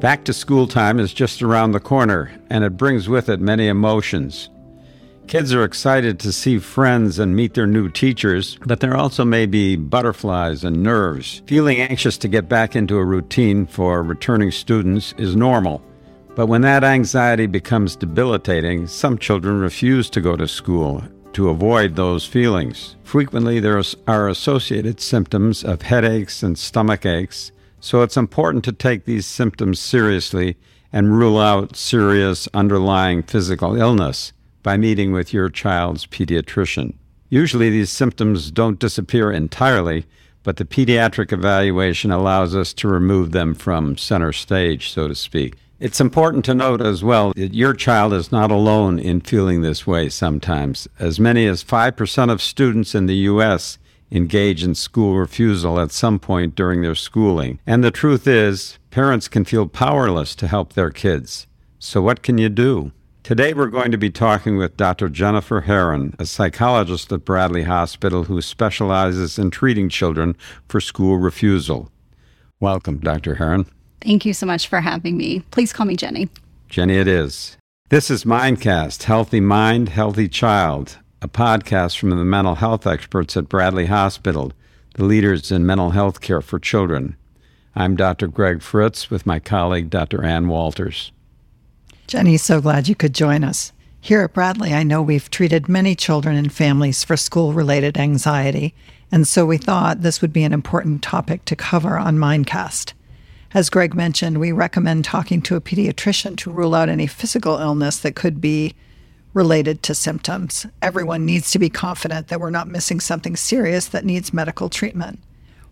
Back to school time is just around the corner, and it brings with it many emotions. Kids are excited to see friends and meet their new teachers, but there also may be butterflies and nerves. Feeling anxious to get back into a routine for returning students is normal. But when that anxiety becomes debilitating, some children refuse to go to school to avoid those feelings. Frequently, there are associated symptoms of headaches and stomach aches, so it's important to take these symptoms seriously and rule out serious underlying physical illness by meeting with your child's pediatrician. Usually, these symptoms don't disappear entirely, but the pediatric evaluation allows us to remove them from center stage, so to speak. It's important to note as well that your child is not alone in feeling this way sometimes. As many as 5% of students in the U.S engage in school refusal at some point during their schooling. And the truth is, parents can feel powerless to help their kids. So, what can you do? Today, we're going to be talking with Dr. Jennifer Herren, a psychologist at Bradley Hospital who specializes in treating children for school refusal. Welcome, Dr. Herren. Thank you so much for having me. Please call me Jenny. Jenny, it is. This is Mindcast Healthy Mind, Healthy Child a podcast from the mental health experts at Bradley Hospital, the leaders in mental health care for children. I'm Dr. Greg Fritz with my colleague, Dr. Ann Walters. Jenny, so glad you could join us. Here at Bradley, I know we've treated many children and families for school related anxiety, and so we thought this would be an important topic to cover on Mindcast. As Greg mentioned, we recommend talking to a pediatrician to rule out any physical illness that could be related to symptoms. Everyone needs to be confident that we're not missing something serious that needs medical treatment.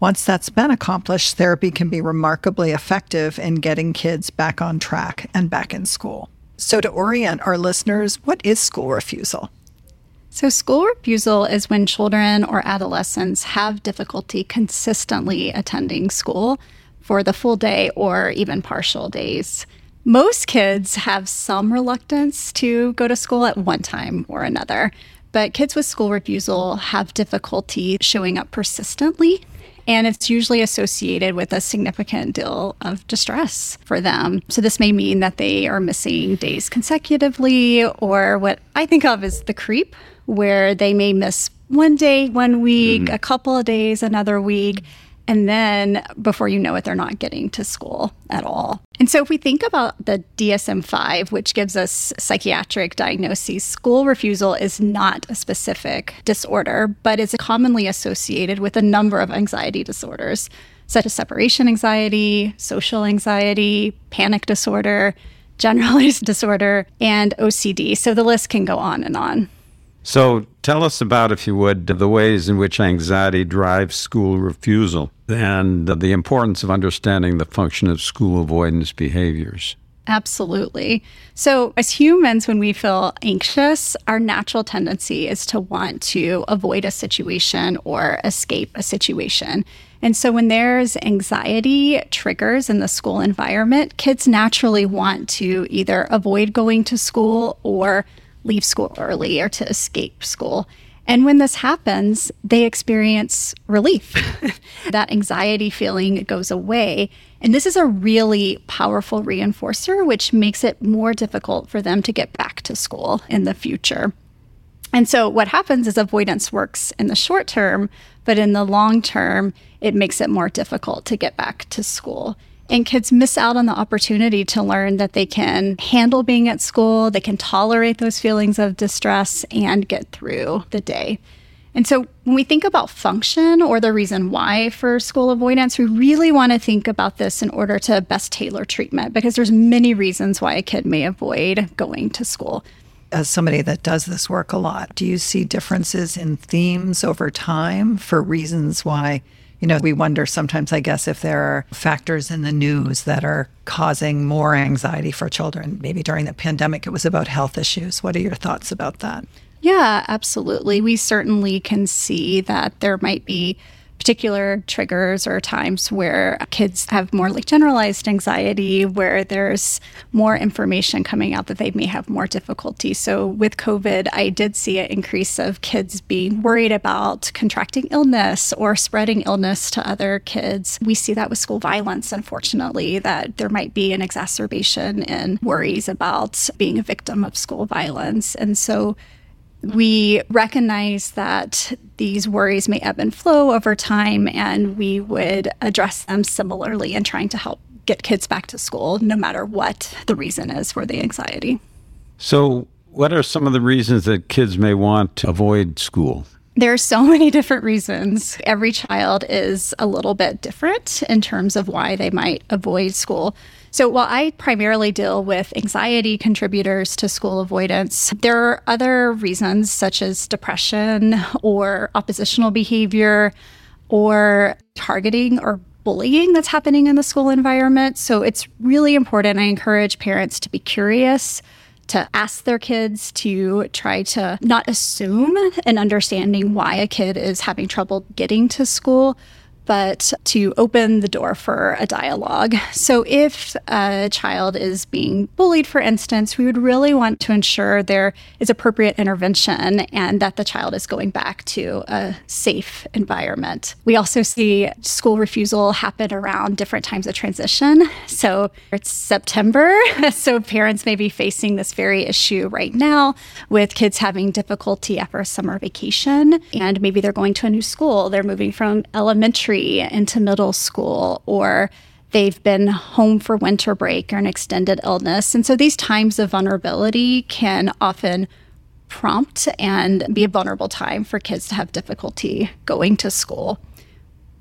Once that's been accomplished, therapy can be remarkably effective in getting kids back on track and back in school. So, to orient our listeners, what is school refusal? So, school refusal is when children or adolescents have difficulty consistently attending school for the full day or even partial days. Most kids have some reluctance to go to school at one time or another, but kids with school refusal have difficulty showing up persistently. And it's usually associated with a significant deal of distress for them. So, this may mean that they are missing days consecutively, or what I think of as the creep, where they may miss one day, one week, mm-hmm. a couple of days, another week. And then before you know it, they're not getting to school at all. And so, if we think about the DSM 5, which gives us psychiatric diagnoses, school refusal is not a specific disorder, but is commonly associated with a number of anxiety disorders, such as separation anxiety, social anxiety, panic disorder, generalized disorder, and OCD. So, the list can go on and on. So tell us about, if you would, the ways in which anxiety drives school refusal and the importance of understanding the function of school avoidance behaviors. Absolutely. So, as humans, when we feel anxious, our natural tendency is to want to avoid a situation or escape a situation. And so, when there's anxiety triggers in the school environment, kids naturally want to either avoid going to school or leave school early or to escape school. And when this happens, they experience relief. that anxiety feeling goes away. And this is a really powerful reinforcer, which makes it more difficult for them to get back to school in the future. And so, what happens is avoidance works in the short term, but in the long term, it makes it more difficult to get back to school. And kids miss out on the opportunity to learn that they can handle being at school, they can tolerate those feelings of distress, and get through the day. And so when we think about function or the reason why for school avoidance, we really want to think about this in order to best tailor treatment because there's many reasons why a kid may avoid going to school. As somebody that does this work a lot, do you see differences in themes over time for reasons why you know, we wonder sometimes, I guess, if there are factors in the news that are causing more anxiety for children. Maybe during the pandemic, it was about health issues. What are your thoughts about that? Yeah, absolutely. We certainly can see that there might be particular triggers or times where kids have more like generalized anxiety, where there's more information coming out that they may have more difficulty. So with COVID, I did see an increase of kids being worried about contracting illness or spreading illness to other kids. We see that with school violence, unfortunately, that there might be an exacerbation in worries about being a victim of school violence. And so we recognize that these worries may ebb and flow over time, and we would address them similarly in trying to help get kids back to school, no matter what the reason is for the anxiety. So, what are some of the reasons that kids may want to avoid school? There are so many different reasons. Every child is a little bit different in terms of why they might avoid school. So while I primarily deal with anxiety contributors to school avoidance, there are other reasons such as depression or oppositional behavior or targeting or bullying that's happening in the school environment. So it's really important. I encourage parents to be curious to ask their kids to try to not assume an understanding why a kid is having trouble getting to school, but to open the door for a dialogue. So, if a child is being bullied, for instance, we would really want to ensure there is appropriate intervention and that the child is going back to a safe environment. We also see school refusal happen around different times of transition. So, it's September, so parents may be facing this very issue right now with kids having difficulty after a summer vacation, and maybe they're going to a new school, they're moving from elementary into middle school or they've been home for winter break or an extended illness. And so these times of vulnerability can often prompt and be a vulnerable time for kids to have difficulty going to school.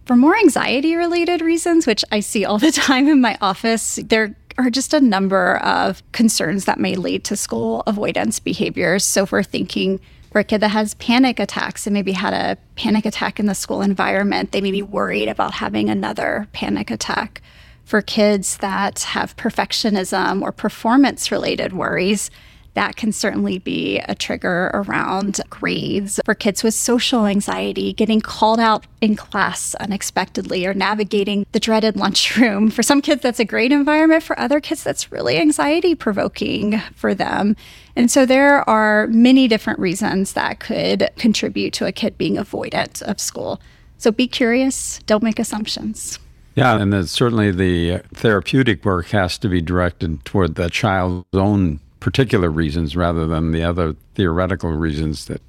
For more anxiety related reasons, which I see all the time in my office, there are just a number of concerns that may lead to school avoidance behaviors. So, if we're thinking for a kid that has panic attacks and maybe had a panic attack in the school environment, they may be worried about having another panic attack. For kids that have perfectionism or performance related worries, that can certainly be a trigger around grades. For kids with social anxiety, getting called out in class unexpectedly or navigating the dreaded lunchroom. For some kids, that's a great environment. For other kids, that's really anxiety provoking for them. And so there are many different reasons that could contribute to a kid being avoidant of school. So be curious, don't make assumptions. Yeah, and certainly the therapeutic work has to be directed toward the child's own particular reasons rather than the other theoretical reasons that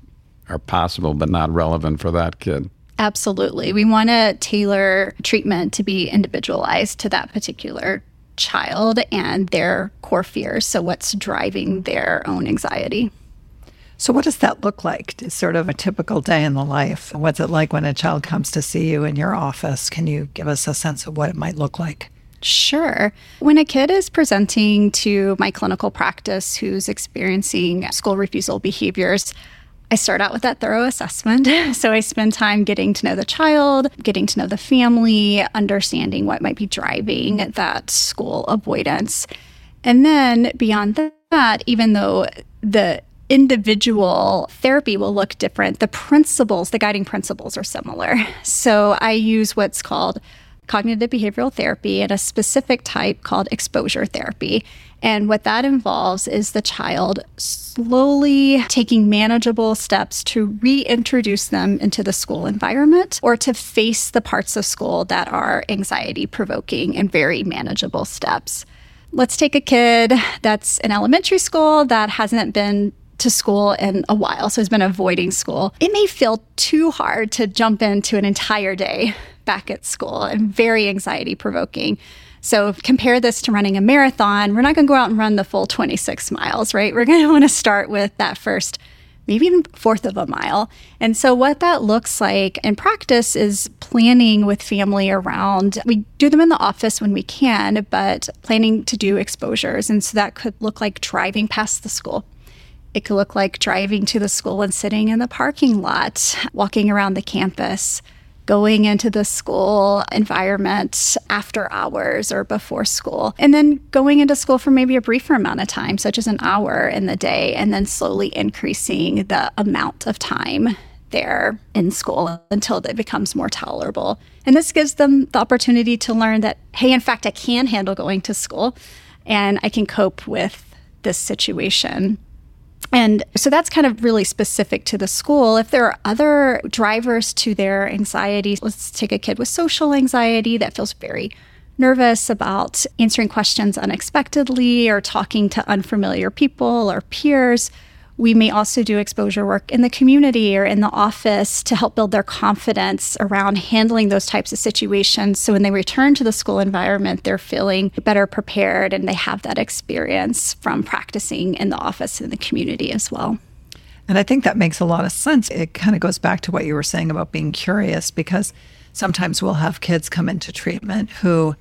are possible but not relevant for that kid. Absolutely. We want to tailor treatment to be individualized to that particular child and their core fears. So, what's driving their own anxiety? So, what does that look like? It's sort of a typical day in the life. What's it like when a child comes to see you in your office? Can you give us a sense of what it might look like? Sure. When a kid is presenting to my clinical practice who's experiencing school refusal behaviors, I start out with that thorough assessment. So I spend time getting to know the child, getting to know the family, understanding what might be driving that school avoidance. And then beyond that, even though the individual therapy will look different, the principles, the guiding principles are similar. So I use what's called cognitive behavioral therapy and a specific type called exposure therapy. And what that involves is the child slowly taking manageable steps to reintroduce them into the school environment or to face the parts of school that are anxiety provoking and very manageable steps. Let's take a kid that's in elementary school that hasn't been to school in a while, so has been avoiding school. It may feel too hard to jump into an entire day back at school and very anxiety provoking. So compare this to running a marathon. We're not going to go out and run the full 26 miles, right? We're going to want to start with that first maybe even fourth of a mile. And so, what that looks like in practice is planning with family around. We do them in the office when we can, but planning to do exposures. And so, that could look like driving past the school. It could look like driving to the school and sitting in the parking lot, walking around the campus going into the school environment after hours or before school, and then going into school for maybe a briefer amount of time, such as an hour in the day, and then slowly increasing the amount of time there in school until it becomes more tolerable. And this gives them the opportunity to learn that, hey, in fact, I can handle going to school and I can cope with this situation. And so that's kind of really specific to the school. If there are other drivers to their anxiety, let's take a kid with social anxiety that feels very nervous about answering questions unexpectedly or talking to unfamiliar people or peers. We may also do exposure work in the community or in the office to help build their confidence around handling those types of situations. So when they return to the school environment, they're feeling better prepared and they have that experience from practicing in the office and the community as well. And I think that makes a lot of sense. It kind of goes back to what you were saying about being curious because sometimes we'll have kids come into treatment who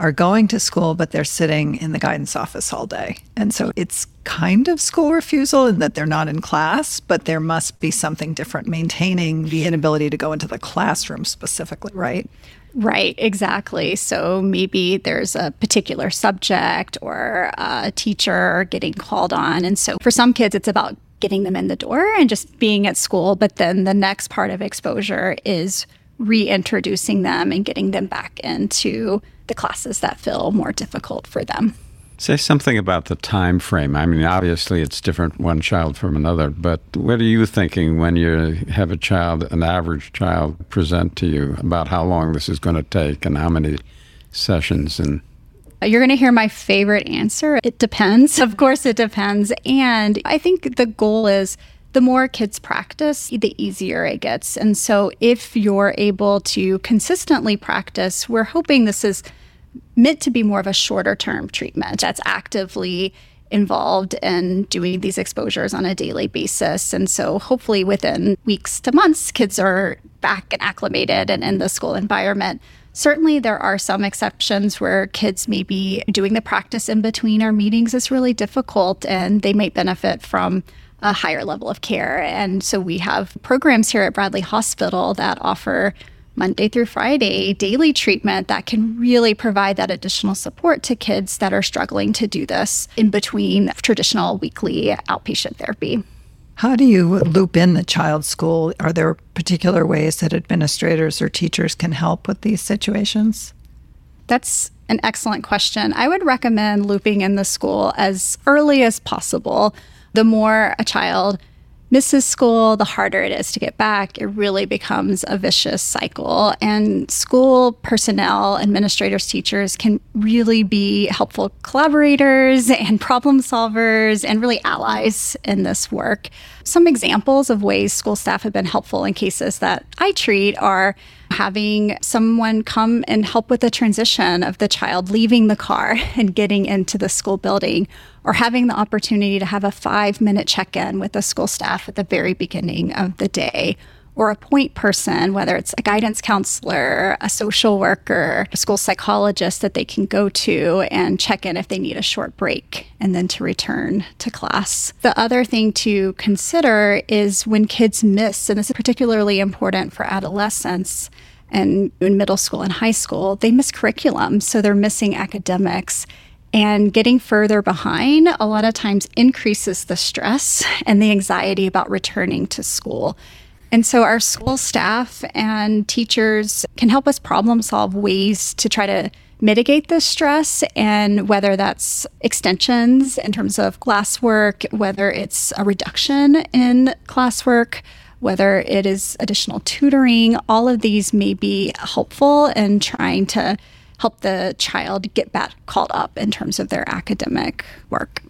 are going to school, but they're sitting in the guidance office all day. And so it's kind of school refusal in that they're not in class, but there must be something different, maintaining the inability to go into the classroom specifically, right? Right, exactly. So maybe there's a particular subject or a teacher getting called on. And so for some kids, it's about getting them in the door and just being at school. But then the next part of exposure is reintroducing them and getting them back into the classes that feel more difficult for them. Say something about the time frame. I mean, obviously it's different one child from another, but what are you thinking when you have a child, an average child, present to you about how long this is going to take and how many sessions and you're going to hear my favorite answer. It depends. Of course, it depends. And I think the goal is the more kids practice, the easier it gets. And so, if you're able to consistently practice, we're hoping this is meant to be more of a shorter term treatment that's actively involved in doing these exposures on a daily basis. And so, hopefully, within weeks to months, kids are back and acclimated and in the school environment. Certainly, there are some exceptions where kids may be doing the practice in between our meetings is really difficult and they might benefit from a higher level of care. And so we have programs here at Bradley Hospital that offer Monday through Friday daily treatment that can really provide that additional support to kids that are struggling to do this in between traditional weekly outpatient therapy. How do you loop in the child school? Are there particular ways that administrators or teachers can help with these situations? That's an excellent question. I would recommend looping in the school as early as possible the more a child misses school, the harder it is to get back. It really becomes a vicious cycle. And school personnel, administrators, teachers can really be helpful collaborators and problem solvers and really allies in this work. Some examples of ways school staff have been helpful in cases that I treat are having someone come and help with the transition of the child leaving the car and getting into the school building, or having the opportunity to have a five minute check in with the school staff at the very beginning of the day, or a point person, whether it's a guidance counselor, a social worker, a school psychologist that they can go to and check in if they need a short break and then to return to class. The other thing to consider is when kids miss, and this is particularly important for adolescents and in middle school and high school, they miss curriculum. So they're missing academics. And getting further behind a lot of times increases the stress and the anxiety about returning to school. And so our school staff and teachers can help us problem solve ways to try to mitigate this stress and whether that's extensions in terms of classwork, whether it's a reduction in classwork, whether it is additional tutoring, all of these may be helpful in trying to help the child get back caught up in terms of their academic work.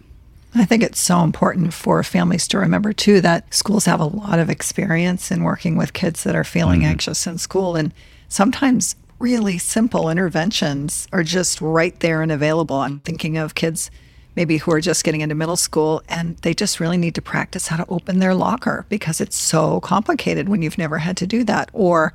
I think it's so important for families to remember too that schools have a lot of experience in working with kids that are feeling mm-hmm. anxious in school. And sometimes really simple interventions are just right there and available. I'm thinking of kids maybe who are just getting into middle school and they just really need to practice how to open their locker because it's so complicated when you've never had to do that. Or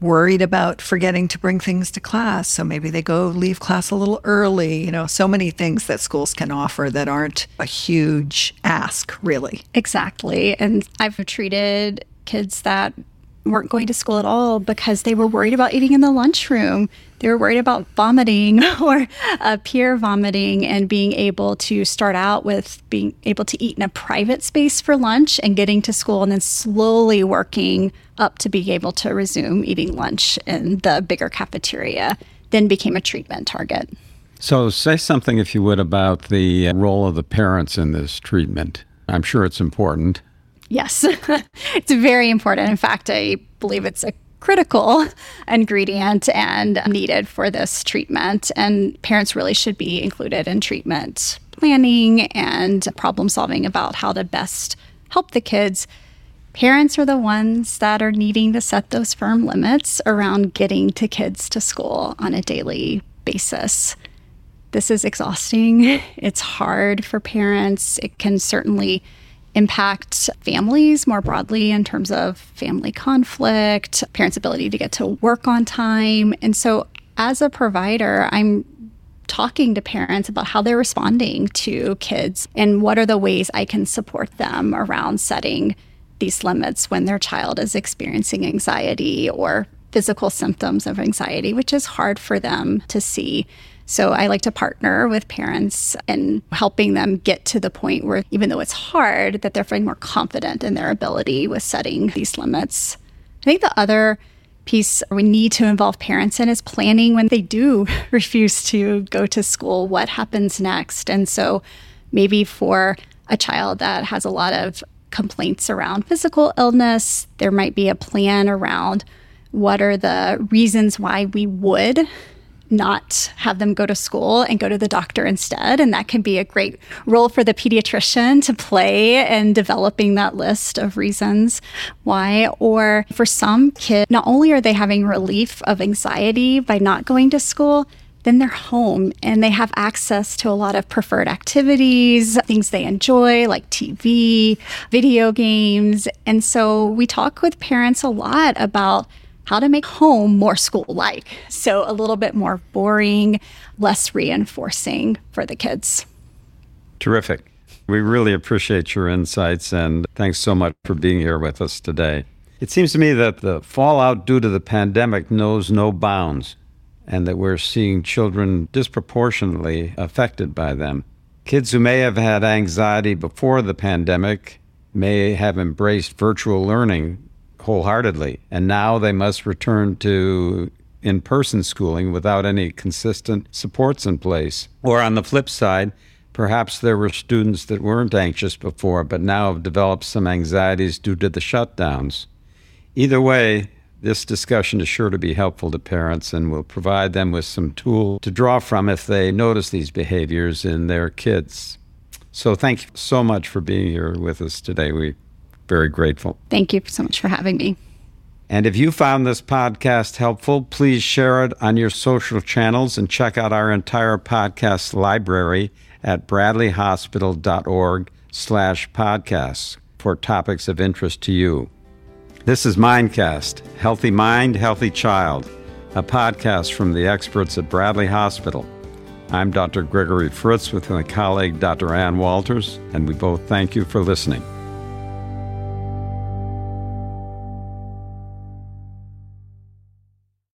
worried about forgetting to bring things to class. So maybe they go leave class a little early. You know, so many things that schools can offer that aren't a huge ask, really. Exactly. And I've treated kids that weren't going to school at all because they were worried about eating in the lunchroom. They were worried about vomiting or uh, peer vomiting and being able to start out with being able to eat in a private space for lunch and getting to school and then slowly working up to being able to resume eating lunch in the bigger cafeteria, then became a treatment target. So, say something, if you would, about the role of the parents in this treatment. I'm sure it's important. Yes, it's very important. In fact, I believe it's a critical ingredient and needed for this treatment. And parents really should be included in treatment planning and problem solving about how to best help the kids. Parents are the ones that are needing to set those firm limits around getting to kids to school on a daily basis. This is exhausting. It's hard for parents. It can certainly impact families more broadly in terms of family conflict, parents' ability to get to work on time. And so, as a provider, I'm talking to parents about how they're responding to kids and what are the ways I can support them around setting these limits when their child is experiencing anxiety or physical symptoms of anxiety, which is hard for them to see. So I like to partner with parents and helping them get to the point where, even though it's hard, that they're feeling more confident in their ability with setting these limits. I think the other piece we need to involve parents in is planning when they do refuse to go to school, what happens next. And so maybe for a child that has a lot of complaints around physical illness, there might be a plan around what are the reasons why we would not have them go to school and go to the doctor instead. And that can be a great role for the pediatrician to play in developing that list of reasons why. Or for some kids, not only are they having relief of anxiety by not going to school, then they're home and they have access to a lot of preferred activities, things they enjoy, like TV, video games. And so we talk with parents a lot about how to make home more school like. So a little bit more boring, less reinforcing for the kids. Terrific. We really appreciate your insights and thanks so much for being here with us today. It seems to me that the fallout due to the pandemic knows no bounds and that we're seeing children disproportionately affected by them. Kids who may have had anxiety before the pandemic may have embraced virtual learning wholeheartedly. And now they must return to in person schooling without any consistent supports in place. Or on the flip side, perhaps there were students that weren't anxious before but now have developed some anxieties due to the shutdowns. Either way, this discussion is sure to be helpful to parents and will provide them with some tool to draw from if they notice these behaviors in their kids. So thank you so much for being here with us today. We very grateful. Thank you so much for having me. And if you found this podcast helpful, please share it on your social channels and check out our entire podcast library at bradleyhospital.org slash podcasts for topics of interest to you. This is Mindcast, Healthy Mind, Healthy Child, a podcast from the experts at Bradley Hospital. I'm Dr. Gregory Fritz with my colleague, Dr. Ann Walters, and we both thank you for listening.